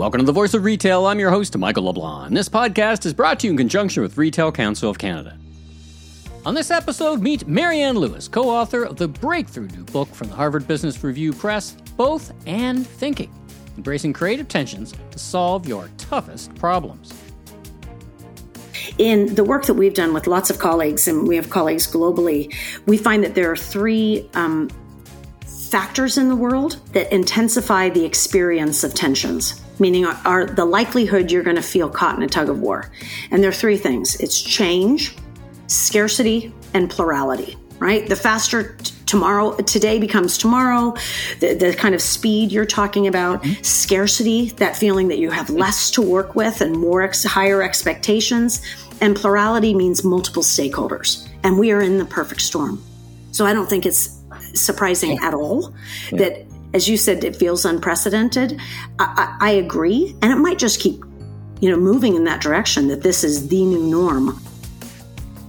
Welcome to the Voice of Retail. I'm your host, Michael LeBlanc. This podcast is brought to you in conjunction with Retail Council of Canada. On this episode, meet Marianne Lewis, co author of the breakthrough new book from the Harvard Business Review Press, Both and Thinking Embracing Creative Tensions to Solve Your Toughest Problems. In the work that we've done with lots of colleagues, and we have colleagues globally, we find that there are three um, factors in the world that intensify the experience of tensions, meaning are, are the likelihood you're going to feel caught in a tug of war. And there are three things it's change, scarcity, and plurality, right? The faster t- tomorrow, today becomes tomorrow, the, the, kind of speed you're talking about, mm-hmm. scarcity, that feeling that you have less to work with and more ex- higher expectations. And plurality means multiple stakeholders. And we are in the perfect storm. So I don't think it's surprising yeah. at all. Yeah. That, as you said, it feels unprecedented. I, I, I agree, and it might just keep, you know, moving in that direction. That this is the new norm.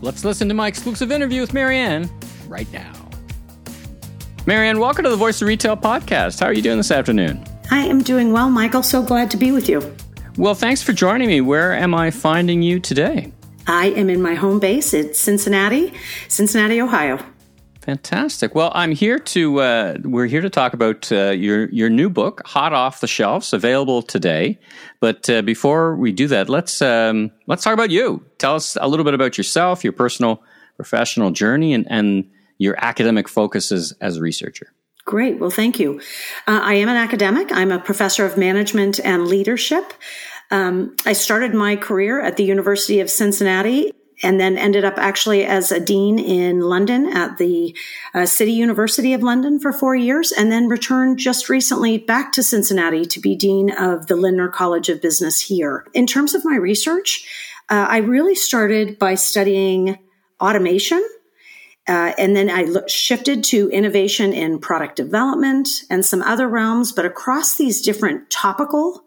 Let's listen to my exclusive interview with Marianne right now. Marianne, welcome to the Voice of Retail podcast. How are you doing this afternoon? I am doing well, Michael. So glad to be with you. Well, thanks for joining me. Where am I finding you today? I am in my home base. It's Cincinnati, Cincinnati, Ohio. Fantastic. Well, I'm here to uh, we're here to talk about uh, your your new book, hot off the shelves, available today. But uh, before we do that, let's um, let's talk about you. Tell us a little bit about yourself, your personal professional journey, and and your academic focuses as a researcher. Great. Well, thank you. Uh, I am an academic. I'm a professor of management and leadership. Um, I started my career at the University of Cincinnati and then ended up actually as a dean in London at the uh, City University of London for four years, and then returned just recently back to Cincinnati to be dean of the Lindner College of Business here. In terms of my research, uh, I really started by studying automation. Uh, and then I look, shifted to innovation in product development and some other realms, but across these different topical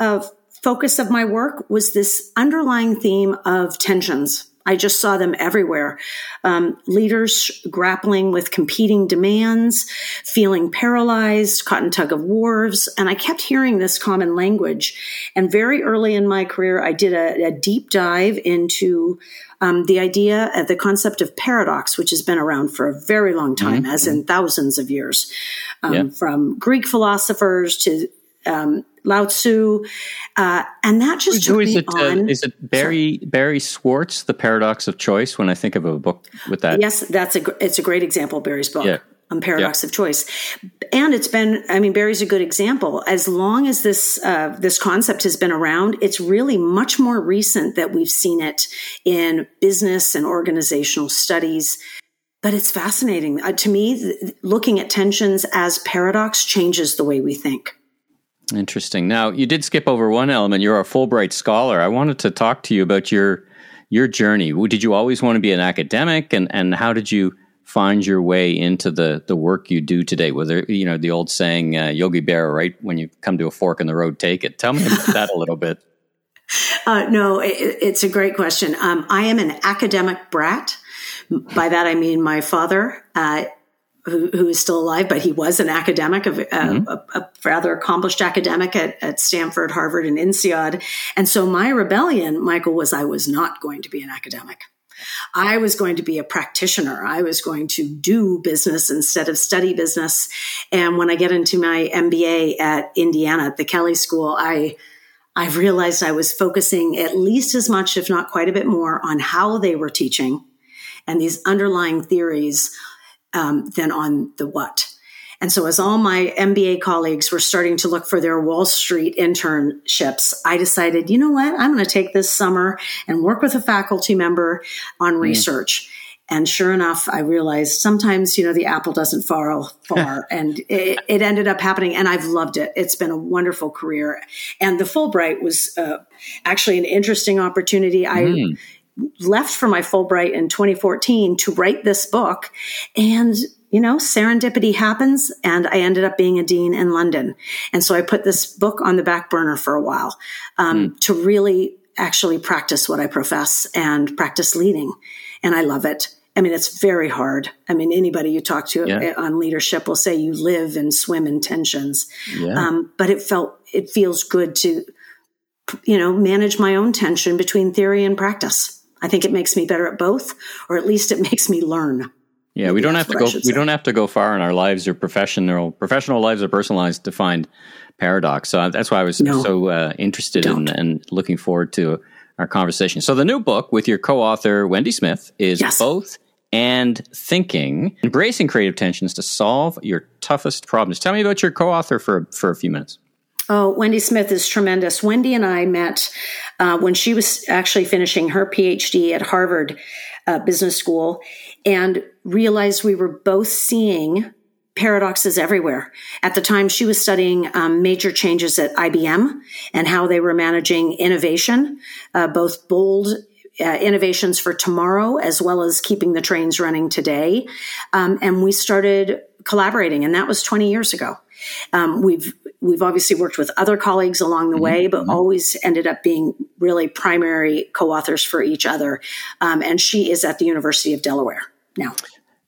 of focus of my work was this underlying theme of tensions. I just saw them everywhere. Um, leaders grappling with competing demands, feeling paralyzed, caught in tug of wars. And I kept hearing this common language. And very early in my career, I did a, a deep dive into um, the idea of the concept of paradox, which has been around for a very long time, mm-hmm. as in thousands of years, um, yeah. from Greek philosophers to um, Lao Tzu, uh, and that just Who is it? Uh, on. Uh, is it Barry Barry Schwartz, The Paradox of Choice? When I think of a book with that, yes, that's a it's a great example. Barry's book. Yeah. On paradox yeah. of choice, and it's been. I mean, Barry's a good example. As long as this uh, this concept has been around, it's really much more recent that we've seen it in business and organizational studies but it's fascinating. Uh, to me, th- looking at tensions as paradox changes the way we think. Interesting. Now, you did skip over one element. You're a Fulbright scholar. I wanted to talk to you about your your journey. Did you always want to be an academic, and and how did you find your way into the the work you do today? Whether you know the old saying, uh, "Yogi Berra," right? When you come to a fork in the road, take it. Tell me about that a little bit. Uh, no, it, it's a great question. Um, I am an academic brat. By that I mean my father uh, who, who is still alive, but he was an academic, a, mm-hmm. a, a rather accomplished academic at, at, Stanford, Harvard, and INSEAD. And so my rebellion, Michael, was I was not going to be an academic. I was going to be a practitioner. I was going to do business instead of study business. And when I get into my MBA at Indiana at the Kelley School, I I realized I was focusing at least as much, if not quite a bit more, on how they were teaching and these underlying theories um, than on the what. And so, as all my MBA colleagues were starting to look for their Wall Street internships, I decided, you know what? I'm going to take this summer and work with a faculty member on mm. research. And sure enough, I realized sometimes, you know, the apple doesn't fall far. and it, it, ended up happening. And I've loved it. It's been a wonderful career. And the Fulbright was uh, actually an interesting opportunity. Mm. Left for my Fulbright in 2014 to write this book. And, you know, serendipity happens and I ended up being a dean in London. And so I put this book on the back burner for a while um, mm. to really actually practice what I profess and practice leading. And I love it. I mean, it's very hard. I mean, anybody you talk to yeah. on leadership will say you live and swim in tensions. Yeah. Um, but it felt it feels good to, you know, manage my own tension between theory and practice. I think it makes me better at both, or at least it makes me learn. Yeah, we don't have to go. We don't have to go far in our lives or professional professional lives or personal lives to find paradox. So that's why I was no, so uh, interested in and looking forward to our conversation. So the new book with your co-author Wendy Smith is yes. both and thinking, embracing creative tensions to solve your toughest problems. Tell me about your co-author for for a few minutes. Oh, Wendy Smith is tremendous. Wendy and I met uh, when she was actually finishing her PhD at Harvard uh, Business School and realized we were both seeing paradoxes everywhere. At the time, she was studying um, major changes at IBM and how they were managing innovation, uh, both bold uh, innovations for tomorrow as well as keeping the trains running today. Um, and we started collaborating, and that was 20 years ago. Um, we've we've obviously worked with other colleagues along the mm-hmm. way, but mm-hmm. always ended up being really primary co-authors for each other. Um, and she is at the University of Delaware now.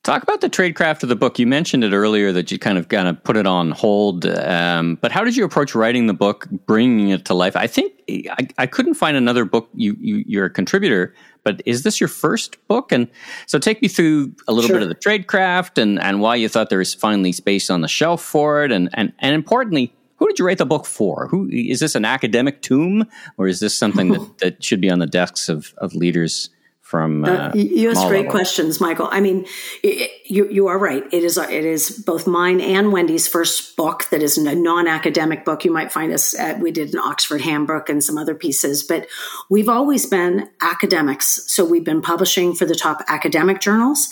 Talk about the tradecraft of the book. You mentioned it earlier that you kind of kind of put it on hold. Um, but how did you approach writing the book, bringing it to life? I think I, I couldn't find another book. You, you you're a contributor, but is this your first book? And so take me through a little sure. bit of the tradecraft and and why you thought there was finally space on the shelf for it, and and and importantly, who did you write the book for? Who is this an academic tomb, or is this something that, that should be on the desks of of leaders? from uh, uh, you ask great questions michael. I mean it, you, you are right. It is it is both mine and wendy's first book that is a non-academic book. You might find us at we did an oxford handbook and some other pieces but we've always been academics. So we've been publishing for the top academic journals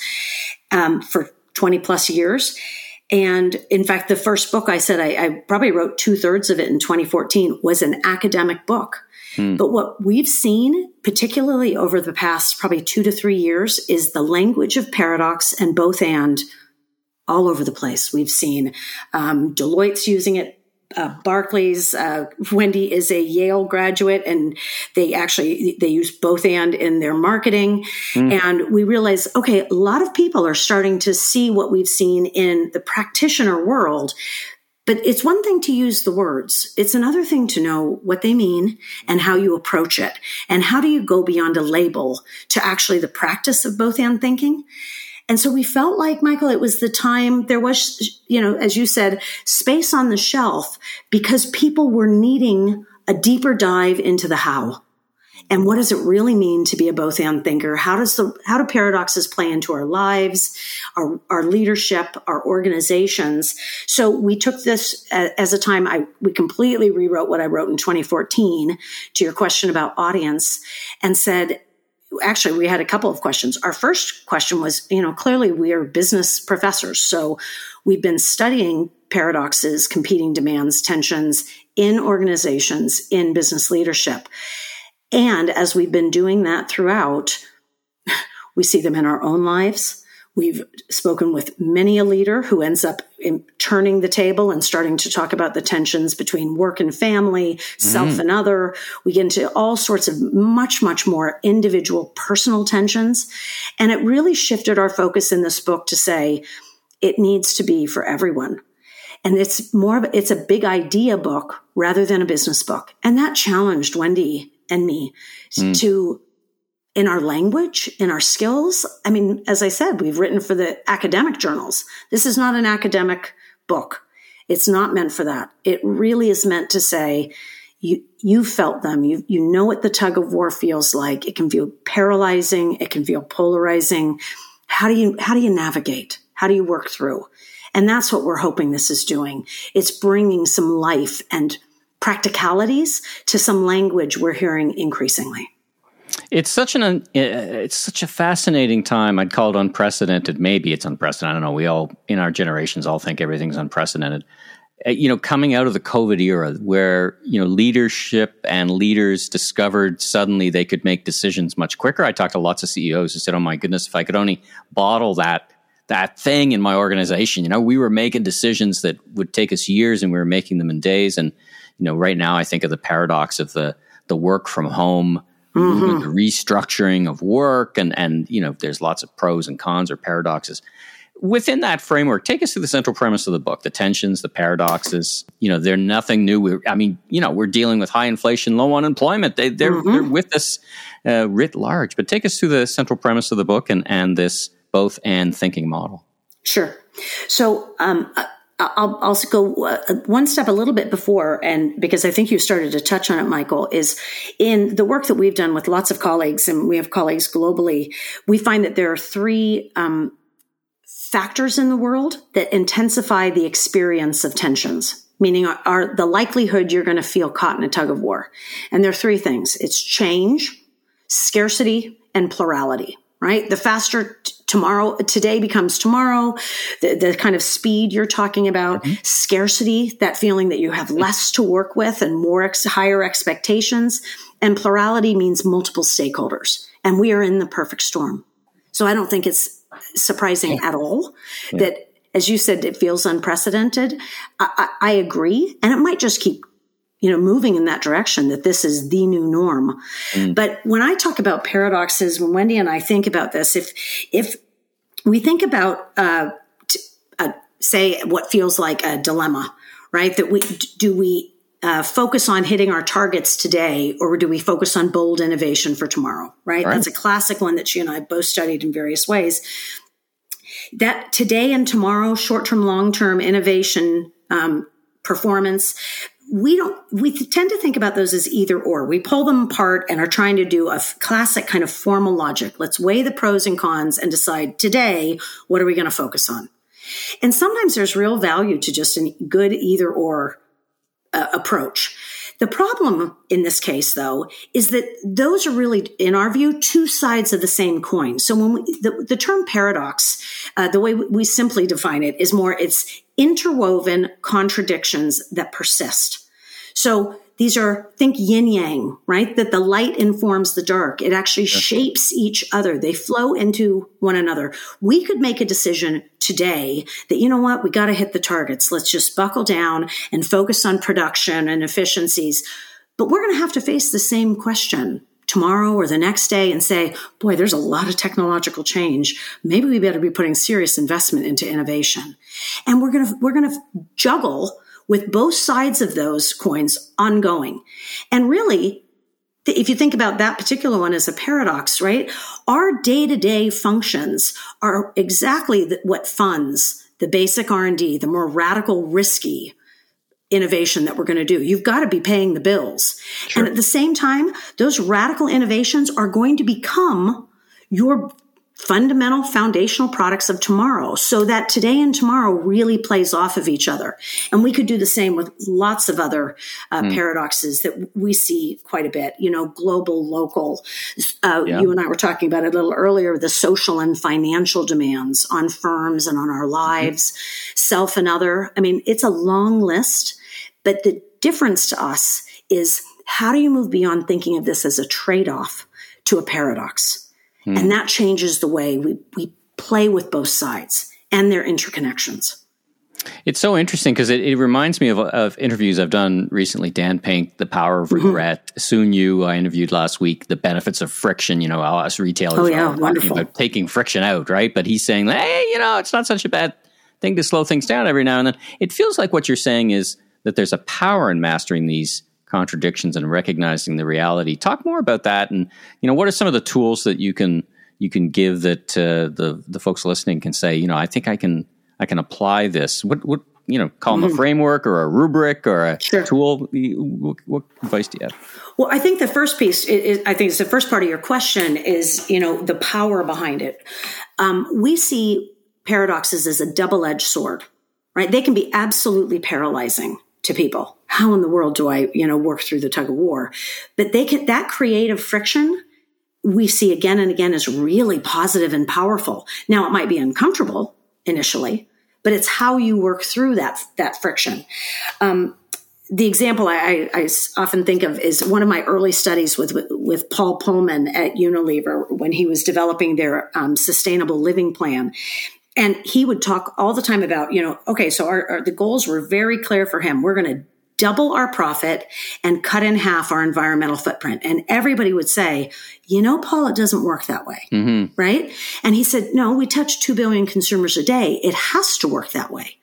um, for 20 plus years and in fact, the first book I said I, I probably wrote two thirds of it in 2014 was an academic book. Hmm. But what we've seen, particularly over the past probably two to three years, is the language of paradox and both and all over the place. We've seen um, Deloitte's using it. Uh, Barclays, uh, Wendy is a Yale graduate, and they actually they use both and in their marketing. Mm. And we realize, okay, a lot of people are starting to see what we've seen in the practitioner world but it's one thing to use the words. It's another thing to know what they mean and how you approach it. And how do you go beyond a label to actually the practice of both and thinking? And so we felt like, Michael, it was the time there was, you know, as you said, space on the shelf because people were needing a deeper dive into the how. And what does it really mean to be a both and thinker? How does the, how do paradoxes play into our lives, our, our leadership, our organizations? So we took this as a time I, we completely rewrote what I wrote in 2014 to your question about audience and said, actually we had a couple of questions our first question was you know clearly we are business professors so we've been studying paradoxes competing demands tensions in organizations in business leadership and as we've been doing that throughout, we see them in our own lives. We've spoken with many a leader who ends up turning the table and starting to talk about the tensions between work and family, mm-hmm. self and other. We get into all sorts of much, much more individual personal tensions. And it really shifted our focus in this book to say it needs to be for everyone. And it's more of, it's a big idea book rather than a business book. And that challenged Wendy and me mm. to in our language, in our skills. I mean, as I said, we've written for the academic journals. This is not an academic book. It's not meant for that. It really is meant to say, you, you felt them. You, you know what the tug of war feels like. It can feel paralyzing. It can feel polarizing. How do you, how do you navigate? How do you work through? And that's what we're hoping this is doing. It's bringing some life and practicalities to some language we're hearing increasingly. It's such an it's such a fascinating time. I'd call it unprecedented. Maybe it's unprecedented. I don't know. We all in our generations all think everything's unprecedented. Uh, you know, coming out of the COVID era, where you know leadership and leaders discovered suddenly they could make decisions much quicker. I talked to lots of CEOs who said, "Oh my goodness, if I could only bottle that that thing in my organization." You know, we were making decisions that would take us years, and we were making them in days. And you know, right now I think of the paradox of the the work from home mm-hmm. the restructuring of work, and and you know, there's lots of pros and cons or paradoxes. within that framework, take us to the central premise of the book: the tensions, the paradoxes. You know, they're nothing new. We're, I mean, you know, we're dealing with high inflation, low unemployment. They, they're mm-hmm. they're with us uh, writ large. But take us through the central premise of the book and and this both and thinking model. Sure. So um, I'll also go uh, one step a little bit before, and because I think you started to touch on it, Michael, is in the work that we've done with lots of colleagues, and we have colleagues globally, we find that there are three um, factors in the world that intensify the experience of tensions, meaning are, are the likelihood you're going to feel caught in a tug of war. And there are three things. It's change, scarcity, and plurality, right? The faster t- tomorrow, today becomes tomorrow, the, the, kind of speed you're talking about, mm-hmm. scarcity, that feeling that you have less to work with and more ex- higher expectations. And plurality means multiple stakeholders. And we are in the perfect storm. So I don't think it's surprising yeah. at all yeah. that, as you said, it feels unprecedented. I, I, I agree. And it might just keep you know, moving in that direction that this is the new norm. Mm. But when I talk about paradoxes, when Wendy and I think about this, if, if we think about, uh, t- uh, say what feels like a dilemma, right? That we, do we, uh, focus on hitting our targets today, or do we focus on bold innovation for tomorrow? Right? right? That's a classic one that she and I both studied in various ways. That today and tomorrow, short term, long term innovation um, performance we don't we tend to think about those as either or. We pull them apart and are trying to do a classic kind of formal logic. Let's weigh the pros and cons and decide today what are we going to focus on? And sometimes there's real value to just a good either or uh, approach the problem in this case, though, is that those are really, in our view, two sides of the same coin. So when we, the, the term paradox, uh, the way we simply define it is more it's interwoven contradictions that persist. So these are, think yin yang, right? That the light informs the dark. It actually shapes each other. They flow into one another. We could make a decision today that, you know what? We got to hit the targets. Let's just buckle down and focus on production and efficiencies. But we're going to have to face the same question tomorrow or the next day and say, boy, there's a lot of technological change. Maybe we better be putting serious investment into innovation. And we're going to, we're going to juggle with both sides of those coins ongoing. And really, if you think about that particular one as a paradox, right? Our day to day functions are exactly what funds the basic R&D, the more radical, risky innovation that we're going to do. You've got to be paying the bills. Sure. And at the same time, those radical innovations are going to become your fundamental foundational products of tomorrow so that today and tomorrow really plays off of each other. And we could do the same with lots of other uh, mm. paradoxes that we see quite a bit, you know, global, local. Uh, yeah. You and I were talking about it a little earlier, the social and financial demands on firms and on our lives, mm. self and other. I mean, it's a long list, but the difference to us is how do you move beyond thinking of this as a trade off to a paradox? Mm. And that changes the way we, we play with both sides and their interconnections. It's so interesting because it, it, reminds me of, of, interviews I've done recently. Dan Pink, The Power of mm-hmm. Regret. Mm-hmm. Soon You, I interviewed last week, The Benefits of Friction. You know, us retailers oh, yeah, are wonderful. about taking friction out, right? But he's saying, hey, you know, it's not such a bad thing to slow things down every now and then. It feels like what you're saying is that there's a power in mastering these contradictions and recognizing the reality. Talk more about that, and you know, what are some of the tools that you can you can give that uh, the the folks listening can say, you know, I think I can I can apply this. What what you know, call them mm-hmm. a framework or a rubric or a sure. tool. What, what, advice do you have? Well, I think the first piece, is, I think it's the first part of your question is, you know, the power behind it. Um, we see paradoxes as a double edged sword, right? They can be absolutely paralyzing to people. How in the world do I, you know, work through the tug of war? But they that creative friction we see again and again is really positive and powerful. Now it might be uncomfortable initially, but it's how you work through that, that friction. Um, the example I, I, often think of is one of my early studies with, with, with Paul Polman at Unilever when he was developing their um, sustainable living plan and he would talk all the time about you know okay so our, our, the goals were very clear for him we're going to double our profit and cut in half our environmental footprint. And everybody would say, you know, Paul, it doesn't work that way. Mm-hmm. Right. And he said, no, we touch 2 billion consumers a day. It has to work that way.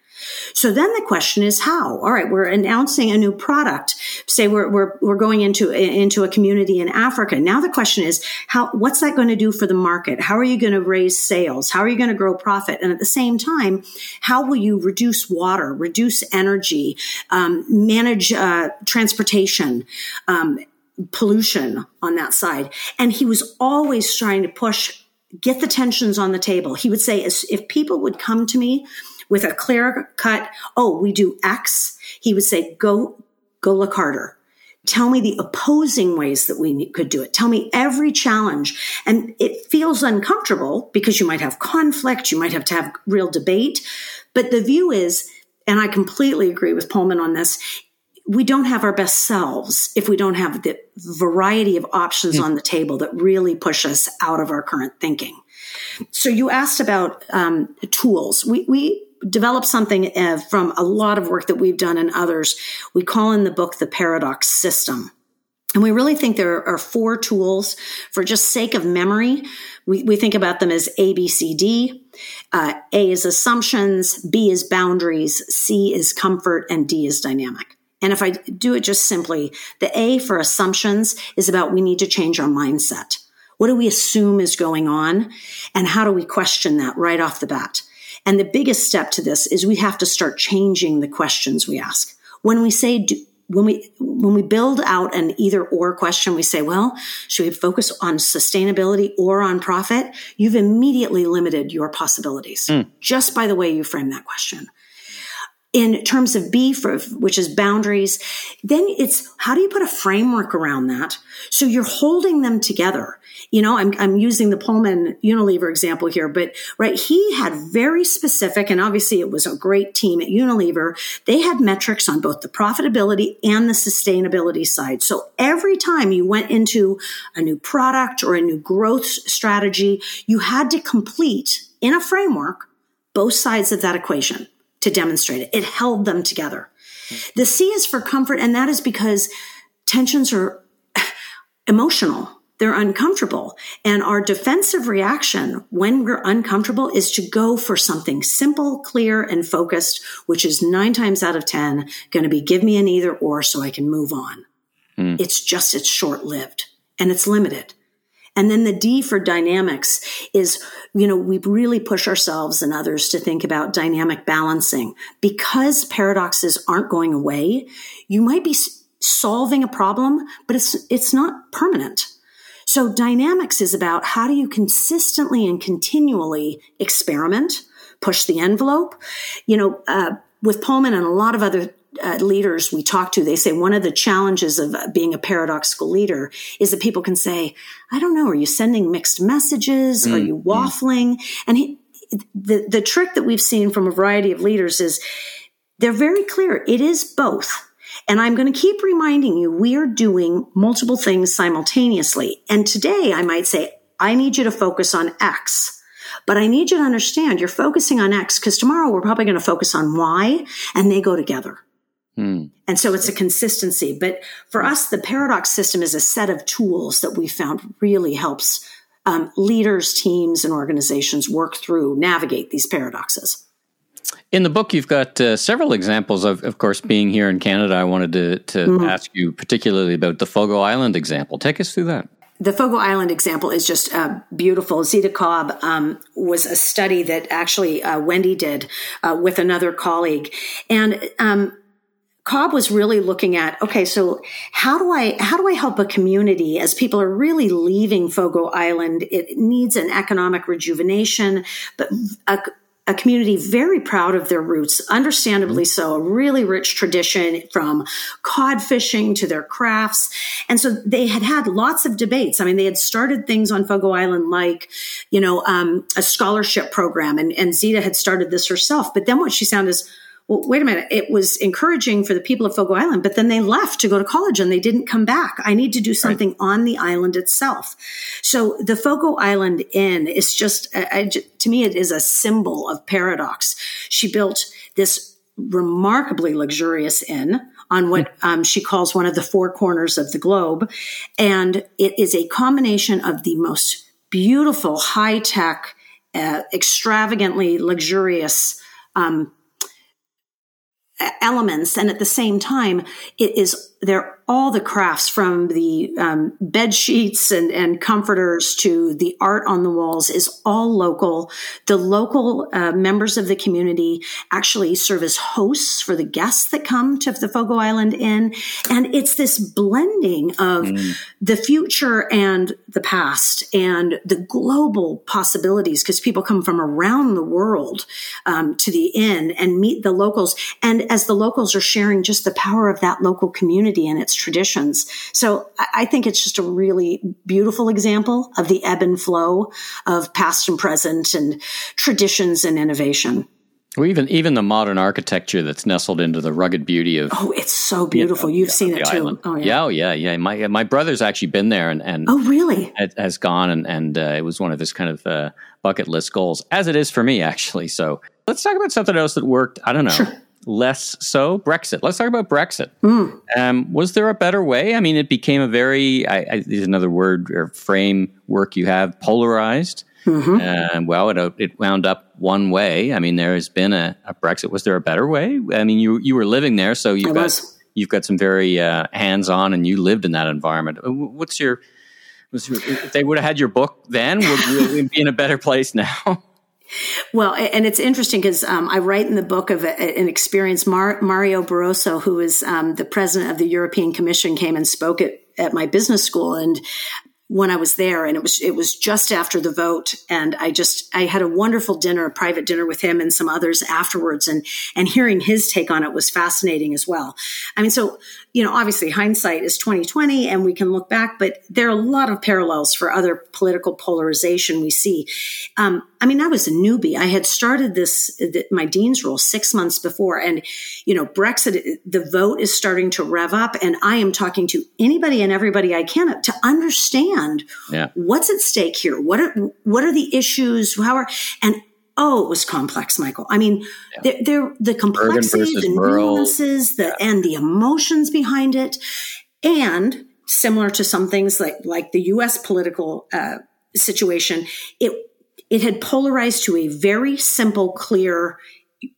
So then the question is how? All right, we're announcing a new product. Say we're, we're, we're going into, into a community in Africa. Now the question is how, what's that going to do for the market? How are you going to raise sales? How are you going to grow profit? And at the same time, how will you reduce water, reduce energy, um, manage uh, transportation? Um, pollution on that side. And he was always trying to push, get the tensions on the table. He would say, if people would come to me with a clear cut, oh, we do X, he would say, go, go look harder. Tell me the opposing ways that we could do it. Tell me every challenge. And it feels uncomfortable because you might have conflict. You might have to have real debate. But the view is, and I completely agree with Polman on this, we don't have our best selves if we don't have the variety of options mm. on the table that really push us out of our current thinking. So you asked about um, tools. We, we developed something uh, from a lot of work that we've done and others. We call in the book the paradox system. And we really think there are four tools for just sake of memory. We, we think about them as A, B, C, D. Uh, a is assumptions, B is boundaries, C is comfort, and D is dynamic. And if I do it just simply, the A for assumptions is about we need to change our mindset. What do we assume is going on? And how do we question that right off the bat? And the biggest step to this is we have to start changing the questions we ask. When we say, do, when we when we build out an either or question, we say, well, should we focus on sustainability or on profit? You've immediately limited your possibilities mm. just by the way you frame that question in terms of B, for, which is boundaries, then it's how do you put a framework around that? So you're holding them together. You know, I'm, I'm using the Polman Unilever example here, but right, he had very specific, and obviously it was a great team at Unilever. They had metrics on both the profitability and the sustainability side. So every time you went into a new product or a new growth strategy, you had to complete in a framework both sides of that equation to demonstrate it. It held them together. The C is for comfort, and that is because tensions are emotional. They're uncomfortable. And our defensive reaction when we're uncomfortable is to go for something simple, clear, and focused, which is nine times out of 10 going to be give me an either or so I can move on. Mm. It's just, it's short lived and it's limited. And then the D for dynamics is, you know, we really push ourselves and others to think about dynamic balancing. Because paradoxes aren't going away, you might be solving a problem, but it's, it's not permanent. So dynamics is about how do you consistently and continually experiment, push the envelope. You know, uh, with Polman and a lot of other uh, leaders we talk to, they say one of the challenges of being a paradoxical leader is that people can say, I don't know, are you sending mixed messages? Mm, are you waffling? Mm. And he, the, the trick that we've seen from a variety of leaders is they're very clear. It is both. And I'm going to keep reminding you, we are doing multiple things simultaneously. And today I might say, I need you to focus on X. But I need you to understand you're focusing on X because tomorrow we're probably going to focus on Y and they go together. Hmm. And so it's a consistency. But for us, the paradox system is a set of tools that we found really helps um, leaders, teams, and organizations work through, navigate these paradoxes. In the book, you've got uh, several examples of, of course, being here in Canada. I wanted to, to mm-hmm. ask you particularly about the Fogo Island example. Take us through that. The Fogo Island example is just uh, beautiful. Zita Cobb um, was a study that actually uh, Wendy did uh, with another colleague. And um, Cobb was really looking at, okay, so how do I, how do I help a community as people are really leaving Fogo Island? It needs an economic rejuvenation, but a, a community very proud of their roots, understandably so, a really rich tradition from cod fishing to their crafts. And so they had had lots of debates. I mean, they had started things on Fogo Island like, you know, um, a scholarship program and, and Zita had started this herself. But then what she found is, well, wait a minute. It was encouraging for the people of Fogo Island, but then they left to go to college and they didn't come back. I need to do something right. on the island itself. So the Fogo Island Inn is just, to me, it is a symbol of paradox. She built this remarkably luxurious inn on what um, she calls one of the four corners of the globe. And it is a combination of the most beautiful, high tech, uh, extravagantly luxurious um, elements. And at the same time, it is they're all the crafts from the um, bed sheets and, and comforters to the art on the walls is all local. The local uh, members of the community actually serve as hosts for the guests that come to the Fogo Island Inn. And it's this blending of mm. the future and the past and the global possibilities because people come from around the world um, to the inn and meet the locals. And as the locals are sharing just the power of that local community, community and its traditions. So I think it's just a really beautiful example of the ebb and flow of past and present and traditions and innovation. Well, even even the modern architecture that's nestled into the rugged beauty of oh, it's so beautiful. You have seen it too. Island. Oh yeah. yeah, oh yeah, yeah. My my brother's actually been there and, and oh really has gone and and uh, it was one of his kind of uh, bucket list goals, as it is for me actually. So let's talk about something else that worked. I don't know. Sure less so Brexit. Let's talk about Brexit. Mm. Um, was there a better way? I mean, it became a very, I, I, is another word or framework you have, polarized. Mm-hmm. Uh, well, it, it wound up one way. I mean, there has been a, a, Brexit. Was there a better way? I mean, you you were living there, so you've got you've got some very uh, hands on, and you lived in that environment. Uh, what's your, if they would have had your book then, would we be in a better place now? Well, and it's interesting because um, I write in the book of a, an experience. Mar- Mario Barroso, who is um, the president of the European Commission, came and spoke at, at my business school, and when I was there and it was it was just after the vote and I just I had a wonderful dinner a private dinner with him and some others afterwards and and hearing his take on it was fascinating as well. I mean so you know obviously hindsight is 2020 and we can look back but there are a lot of parallels for other political polarization we see. Um, I mean I was a newbie. I had started this my dean's role 6 months before and you know Brexit the vote is starting to rev up and I am talking to anybody and everybody I can to understand understand yeah. what's at stake here. What are, what are the issues? How are, and oh, it was complex, Michael. I mean, yeah. there, the complexity, the nuances, the, yeah. and the emotions behind it. And similar to some things like, like the U.S. political, uh, situation, it, it had polarized to a very simple, clear,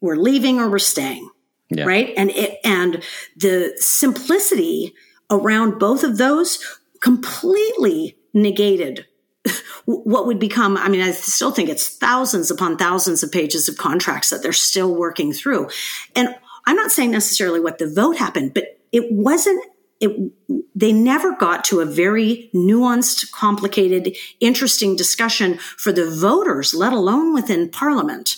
we're leaving or we're staying. Yeah. Right. And it, and the simplicity around both of those completely negated what would become i mean i still think it's thousands upon thousands of pages of contracts that they're still working through and i'm not saying necessarily what the vote happened but it wasn't it, they never got to a very nuanced complicated interesting discussion for the voters let alone within parliament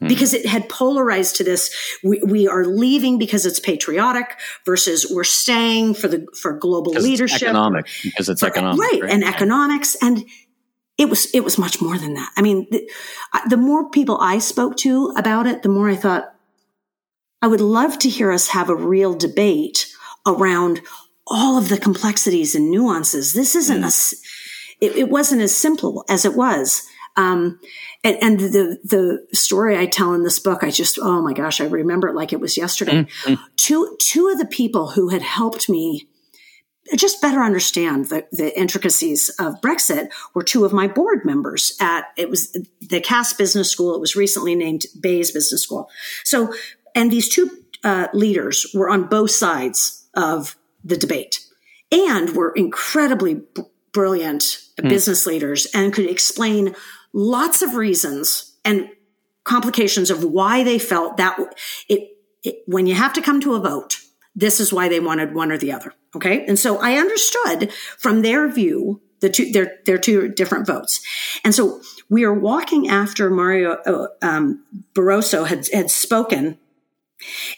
Hmm. because it had polarized to this we, we, are leaving because it's patriotic versus we're staying for the for global leadership economic because it's for, economic right, right, and yeah. economics and it was it was much more than that i mean the, the more people i spoke to about it the more i thought i would love to hear us have a real debate around all of the complexities and nuances this isn't mm. a it, it wasn't as simple as it was um, and, and, the the story I tell in this book, I just oh my gosh, I remember it like it was yesterday. Mm-hmm. Two two of the people who had helped me just better understand the, the intricacies of Brexit were two of my board members at it was the Cass Business School. It was recently named Bayes Business School. So, and these two uh, leaders were on both sides of the debate and were incredibly b- brilliant mm. business leaders and could explain lots of reasons and complications of why they felt that it, it, when you have to come to a vote, this is why they wanted one or the other. Okay. And so I understood from their view, the two, their, their two different votes. And so we are walking after Mario, uh, um, Barroso had, had spoken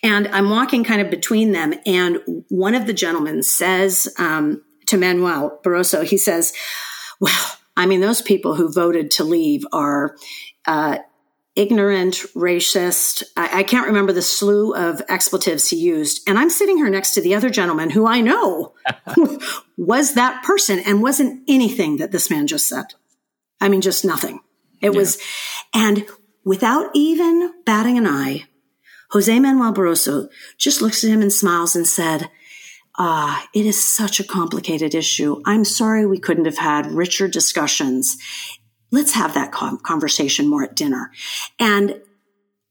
and I'm walking kind of between them. And one of the gentlemen says, um, to Manuel Barroso, he says, well, I mean, those people who voted to leave are uh, ignorant, racist. I, I, can't remember the slew of expletives he used. And I'm sitting here next to the other gentleman who I know was that person and wasn't anything that this man just said. I mean, just nothing. It yeah. was, and without even batting an eye, Jose Manuel Barroso just looks at him and smiles and said, Ah, it is such a complicated issue. I'm sorry we couldn't have had richer discussions. Let's have that conversation more at dinner. And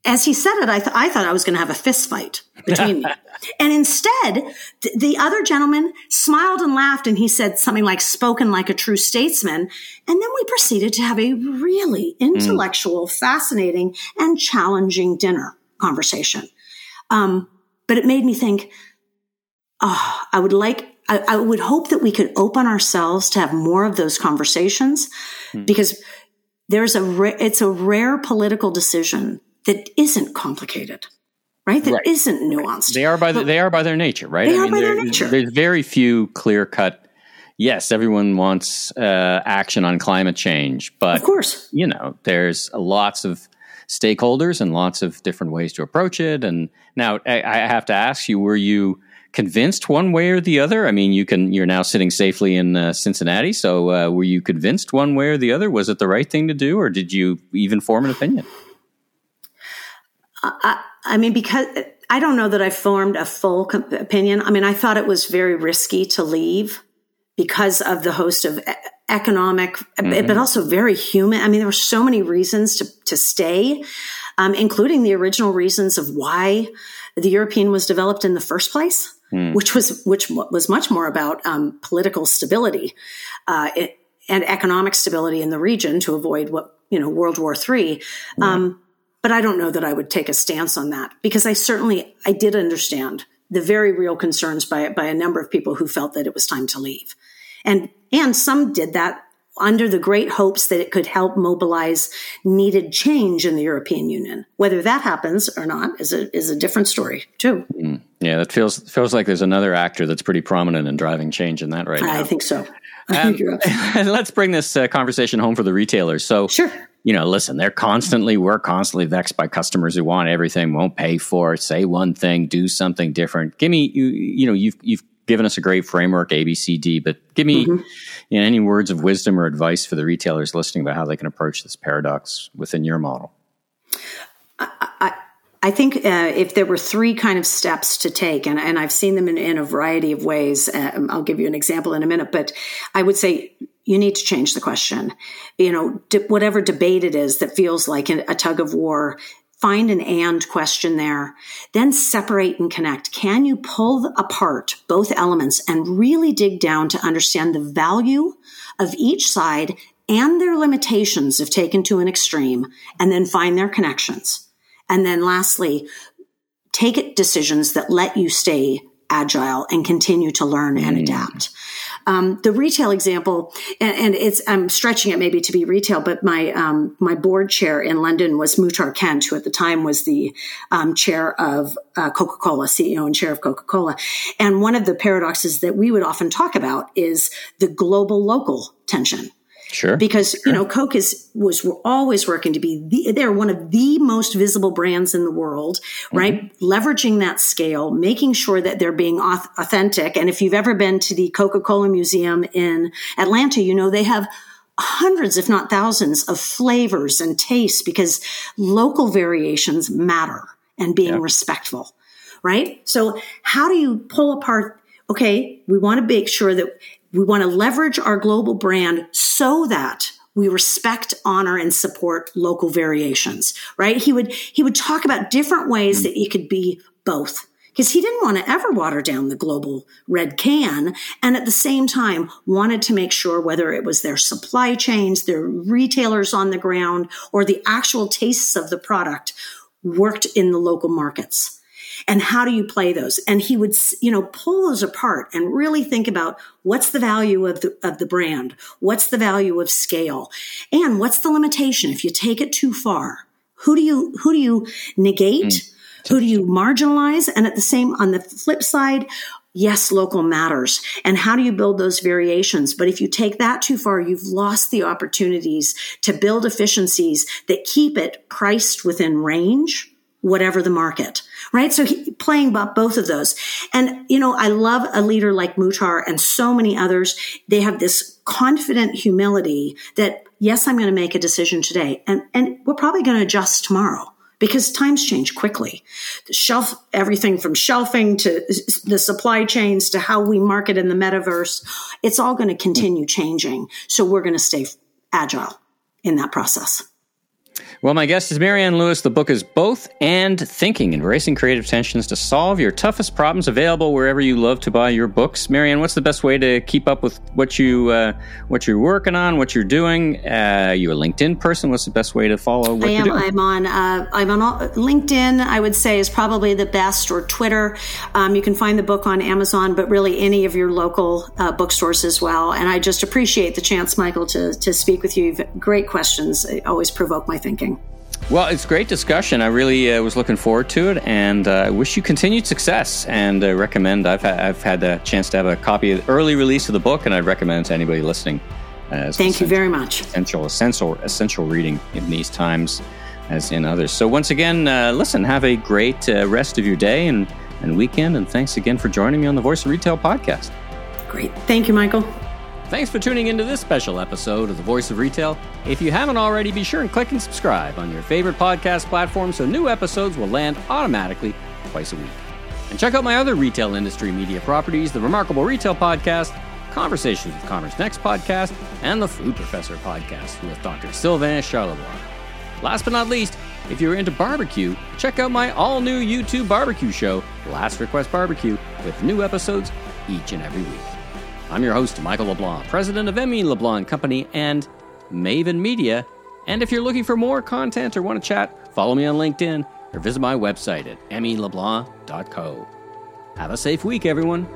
as he said it, I, th- I thought I was going to have a fist fight between me. And instead, th- the other gentleman smiled and laughed and he said something like spoken like a true statesman. And then we proceeded to have a really intellectual, mm. fascinating and challenging dinner conversation. Um, but it made me think, oh, I would like, I, I, would hope that we could open ourselves to have more of those conversations mm. because there's a, ra- it's a rare political decision that isn't complicated. Right? That right. not nuanced. They are by the, they are by their nature, right? They I mean, are by their nature. There's very few clear cut yes, everyone wants uh, action on climate change, but of course, you know, there's lots of stakeholders and lots of different ways to approach it. And now I, I, have to ask you: Were you convinced one way or the other? I mean, you can you're now sitting safely in uh, Cincinnati, so uh, were you convinced one way or the other? Was it the right thing to do, or did you even form an opinion? I, I mean, because I don't know that I formed a full opinion. I mean, I thought it was very risky to leave because of the host of economic, mm-hmm. but also very human. I mean, there were so many reasons to, to stay, um, including the original reasons of why the European was developed in the first place, mm. which was which was much more about um, political stability uh, it, and economic stability in the region to avoid what you know World War III. Mm. Um, but I don't know that I would take a stance on that because I certainly I did understand the very real concerns by by a number of people who felt that it was time to leave, and and some did that under the great hopes that it could help mobilize needed change in the European Union. Whether that happens or not is a is a different story too. Mm. Yeah, that feels feels like there's another actor that's pretty prominent in driving change in that right now. I think so. Um, let's bring this uh, conversation home for the retailers. So, sure you know, listen, they're constantly, we're constantly vexed by customers who want everything, won't pay for it, say one thing, do something different. Give me, you, you know, you've, you've given us a great framework, ABCD, but give me mm-hmm. you know, any words of wisdom or advice for the retailers listening about how they can approach this paradox within your model. I, I think uh, if there were three kind of steps to take, and, and I've seen them in, in a variety of ways, um, I'll give you an example in a minute, but I would say you need to change the question. You know, de- whatever debate it is that feels like a, a tug of war, find an and question there. Then separate and connect. Can you pull apart both elements and really dig down to understand the value of each side and their limitations if taken to an extreme, and then find their connections? And then lastly, take decisions that let you stay agile and continue to learn and mm. adapt. Um, the retail example, and, and, it's I'm stretching it maybe to be retail, but my um, my board chair in London was Muhtar Kent, who at the time was the um, chair of uh, Coca Cola, CEO and chair of Coca Cola. And one of the paradoxes that we would often talk about is the global local tension. Sure. Because, sure. you know, Coke is, was always working to be the, they're one of the most visible brands in the world, right? Mm-hmm. Leveraging that scale, making sure that they're being authentic. And if you've ever been to the Coca-Cola Museum in Atlanta, you know, they have hundreds, if not thousands of flavors and tastes because local variations matter and being yep. respectful, right? So how do you pull apart okay, we want to make sure that we want to leverage our global brand so that we respect, honor, and support local variations, right? He would, he would talk about different ways mm. that it could be both because he didn't want to ever water down the global red can. And at the same time, wanted to make sure whether it was their supply chains, their retailers on the ground, or the actual tastes of the product worked in the local markets and how do you play those? And he would, you know, pull those apart and really think about what's the value of the, of the brand? What's the value of scale? And what's the limitation? If you take it too far, who do you, who do you negate? Mm. Who do you marginalize? And at the same, on the flip side, yes, local matters. And how do you build those variations? But if you take that too far, you've lost the opportunities to build efficiencies that keep it priced within range, whatever the market right? So he, playing both of those. And, you know, I love a leader like Muhtar and so many others. They have this confident humility that, yes, I'm going to make a decision today and, and we're probably going to adjust tomorrow because times change quickly. The shelf, everything from shelving to the supply chains to how we market in the metaverse, it's all going to continue changing. So we're going to stay agile in that process. Well, my guest is Marianne Lewis. The book is Both and Thinking, Embracing Creative Tensions to Solve Your Toughest Problems, available wherever you love to buy your books. Marianne, what's the best way to keep up with what, you, uh, what you're working on, what you're doing? Uh, you a LinkedIn person? What's the best way to follow what I am, I'm on, uh, I'm on all, LinkedIn, I would say, is probably the best, or Twitter. Um, you can find the book on Amazon, but really any of your local uh, bookstores as well. And I just appreciate the chance, Michael, to, to speak with you. Great questions. Always provoke my thinking. Well, it's great discussion. I really uh, was looking forward to it, and uh, I wish you continued success. And uh, recommend. I've ha- I've had the chance to have a copy of the early release of the book, and I'd recommend to anybody listening. Uh, Thank you very much. Essential, essential, essential reading in these times, as in others. So once again, uh, listen. Have a great uh, rest of your day and and weekend, and thanks again for joining me on the Voice of Retail podcast. Great. Thank you, Michael. Thanks for tuning into this special episode of The Voice of Retail. If you haven't already, be sure and click and subscribe on your favorite podcast platform so new episodes will land automatically twice a week. And check out my other retail industry media properties the Remarkable Retail Podcast, Conversations with CommerceNext podcast, and the Food Professor podcast with Dr. Sylvain Charlebois. Last but not least, if you're into barbecue, check out my all new YouTube barbecue show, Last Request Barbecue, with new episodes each and every week. I'm your host, Michael LeBlanc, president of M.E. LeBlanc Company and Maven Media. And if you're looking for more content or want to chat, follow me on LinkedIn or visit my website at meleblanc.co. Have a safe week, everyone.